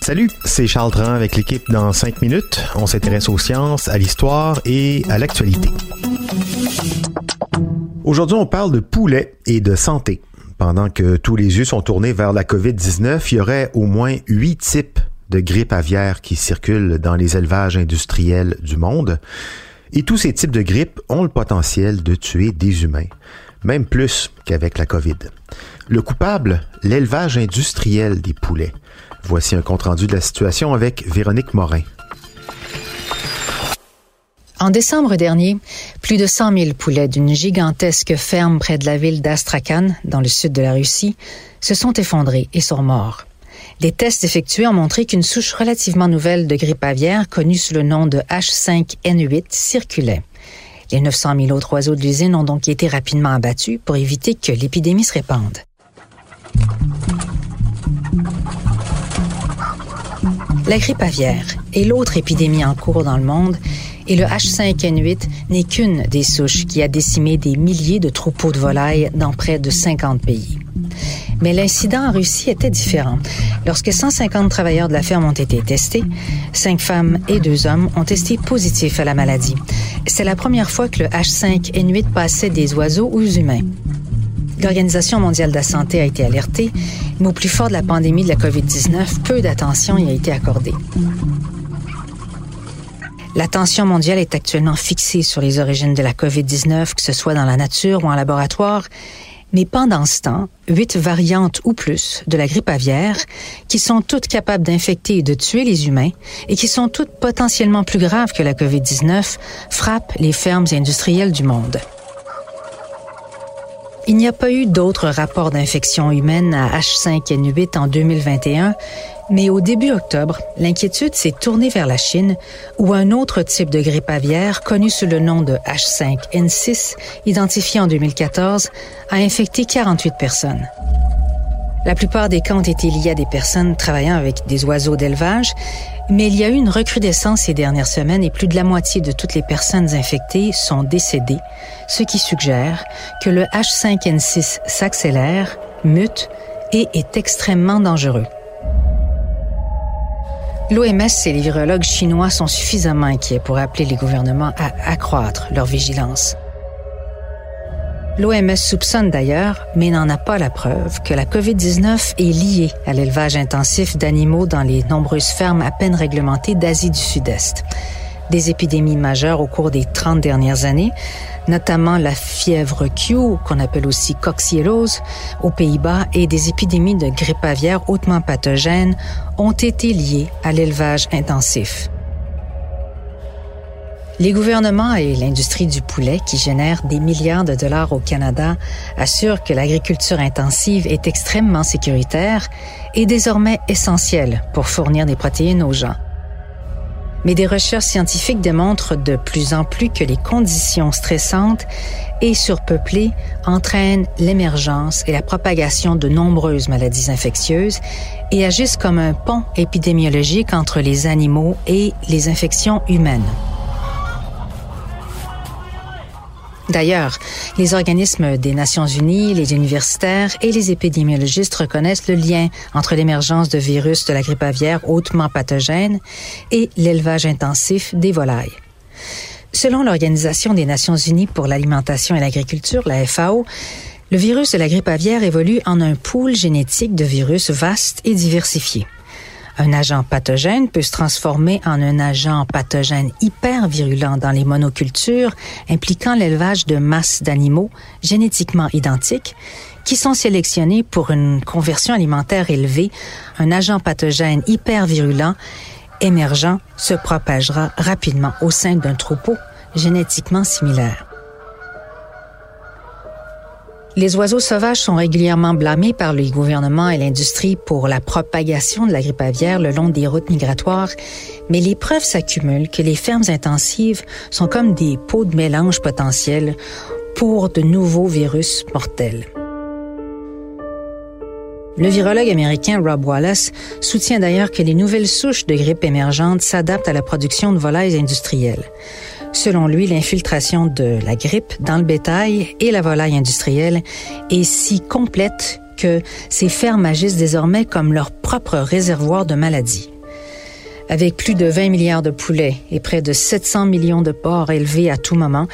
Salut, c'est Charles Tran avec l'équipe dans 5 minutes. On s'intéresse aux sciences, à l'histoire et à l'actualité. Aujourd'hui, on parle de poulet et de santé. Pendant que tous les yeux sont tournés vers la COVID-19, il y aurait au moins huit types de grippe aviaire qui circulent dans les élevages industriels du monde. Et tous ces types de grippe ont le potentiel de tuer des humains, même plus qu'avec la COVID. Le coupable, l'élevage industriel des poulets. Voici un compte-rendu de la situation avec Véronique Morin. En décembre dernier, plus de 100 000 poulets d'une gigantesque ferme près de la ville d'Astrakhan, dans le sud de la Russie, se sont effondrés et sont morts. Les tests effectués ont montré qu'une souche relativement nouvelle de grippe aviaire, connue sous le nom de H5N8, circulait. Les 900 000 autres oiseaux de l'usine ont donc été rapidement abattus pour éviter que l'épidémie se répande. La grippe aviaire est l'autre épidémie en cours dans le monde et le H5N8 n'est qu'une des souches qui a décimé des milliers de troupeaux de volailles dans près de 50 pays. Mais l'incident en Russie était différent. Lorsque 150 travailleurs de la ferme ont été testés, cinq femmes et deux hommes ont testé positifs à la maladie. C'est la première fois que le H5N8 passait des oiseaux aux humains. L'Organisation mondiale de la santé a été alertée, mais au plus fort de la pandémie de la COVID-19, peu d'attention y a été accordée. L'attention mondiale est actuellement fixée sur les origines de la COVID-19, que ce soit dans la nature ou en laboratoire, mais pendant ce temps, huit variantes ou plus de la grippe aviaire, qui sont toutes capables d'infecter et de tuer les humains et qui sont toutes potentiellement plus graves que la COVID-19, frappent les fermes industrielles du monde. Il n'y a pas eu d'autres rapports d'infection humaine à H5N8 en 2021, mais au début octobre, l'inquiétude s'est tournée vers la Chine, où un autre type de grippe aviaire, connu sous le nom de H5N6, identifié en 2014, a infecté 48 personnes. La plupart des cas ont été liés à des personnes travaillant avec des oiseaux d'élevage, mais il y a eu une recrudescence ces dernières semaines et plus de la moitié de toutes les personnes infectées sont décédées, ce qui suggère que le H5N6 s'accélère, mute et est extrêmement dangereux. L'OMS et les virologues chinois sont suffisamment inquiets pour appeler les gouvernements à accroître leur vigilance. L'OMS soupçonne d'ailleurs, mais n'en a pas la preuve, que la COVID-19 est liée à l'élevage intensif d'animaux dans les nombreuses fermes à peine réglementées d'Asie du Sud-Est. Des épidémies majeures au cours des 30 dernières années, notamment la fièvre Q, qu'on appelle aussi cocciellose, aux Pays-Bas, et des épidémies de grippe aviaire hautement pathogènes ont été liées à l'élevage intensif. Les gouvernements et l'industrie du poulet, qui génèrent des milliards de dollars au Canada, assurent que l'agriculture intensive est extrêmement sécuritaire et désormais essentielle pour fournir des protéines aux gens. Mais des recherches scientifiques démontrent de plus en plus que les conditions stressantes et surpeuplées entraînent l'émergence et la propagation de nombreuses maladies infectieuses et agissent comme un pont épidémiologique entre les animaux et les infections humaines. D'ailleurs, les organismes des Nations Unies, les universitaires et les épidémiologistes reconnaissent le lien entre l'émergence de virus de la grippe aviaire hautement pathogène et l'élevage intensif des volailles. Selon l'Organisation des Nations Unies pour l'alimentation et l'agriculture, la FAO, le virus de la grippe aviaire évolue en un pool génétique de virus vaste et diversifié. Un agent pathogène peut se transformer en un agent pathogène hyper virulent dans les monocultures impliquant l'élevage de masses d'animaux génétiquement identiques qui sont sélectionnés pour une conversion alimentaire élevée. Un agent pathogène hyper virulent émergent se propagera rapidement au sein d'un troupeau génétiquement similaire. Les oiseaux sauvages sont régulièrement blâmés par les gouvernements et l'industrie pour la propagation de la grippe aviaire le long des routes migratoires, mais les preuves s'accumulent que les fermes intensives sont comme des pots de mélange potentiels pour de nouveaux virus mortels. Le virologue américain Rob Wallace soutient d'ailleurs que les nouvelles souches de grippe émergentes s'adaptent à la production de volailles industrielles. Selon lui, l'infiltration de la grippe dans le bétail et la volaille industrielle est si complète que ces fermes agissent désormais comme leur propre réservoir de maladies. Avec plus de 20 milliards de poulets et près de 700 millions de porcs élevés à tout moment,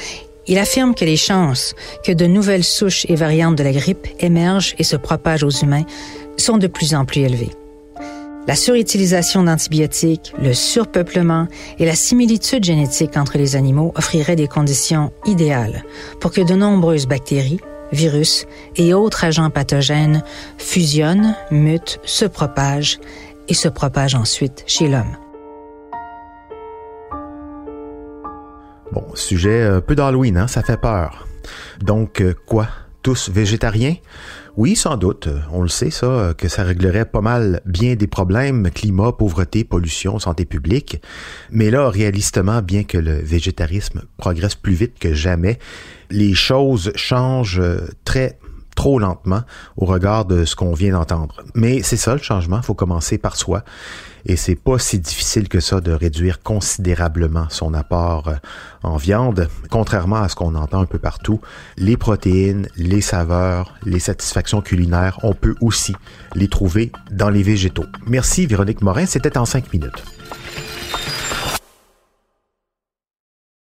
il affirme que les chances que de nouvelles souches et variantes de la grippe émergent et se propagent aux humains sont de plus en plus élevées. La surutilisation d'antibiotiques, le surpeuplement et la similitude génétique entre les animaux offriraient des conditions idéales pour que de nombreuses bactéries, virus et autres agents pathogènes fusionnent, mutent, se propagent et se propagent ensuite chez l'homme. Bon, sujet un peu d'Halloween, hein, ça fait peur. Donc, euh, quoi? Tous végétariens? Oui, sans doute. On le sait, ça, que ça réglerait pas mal bien des problèmes, climat, pauvreté, pollution, santé publique. Mais là, réalistement, bien que le végétarisme progresse plus vite que jamais, les choses changent très trop lentement au regard de ce qu'on vient d'entendre. Mais c'est ça le changement, il faut commencer par soi et c'est pas si difficile que ça de réduire considérablement son apport euh, en viande, contrairement à ce qu'on entend un peu partout. Les protéines, les saveurs, les satisfactions culinaires, on peut aussi les trouver dans les végétaux. Merci Véronique Morin, c'était en cinq minutes.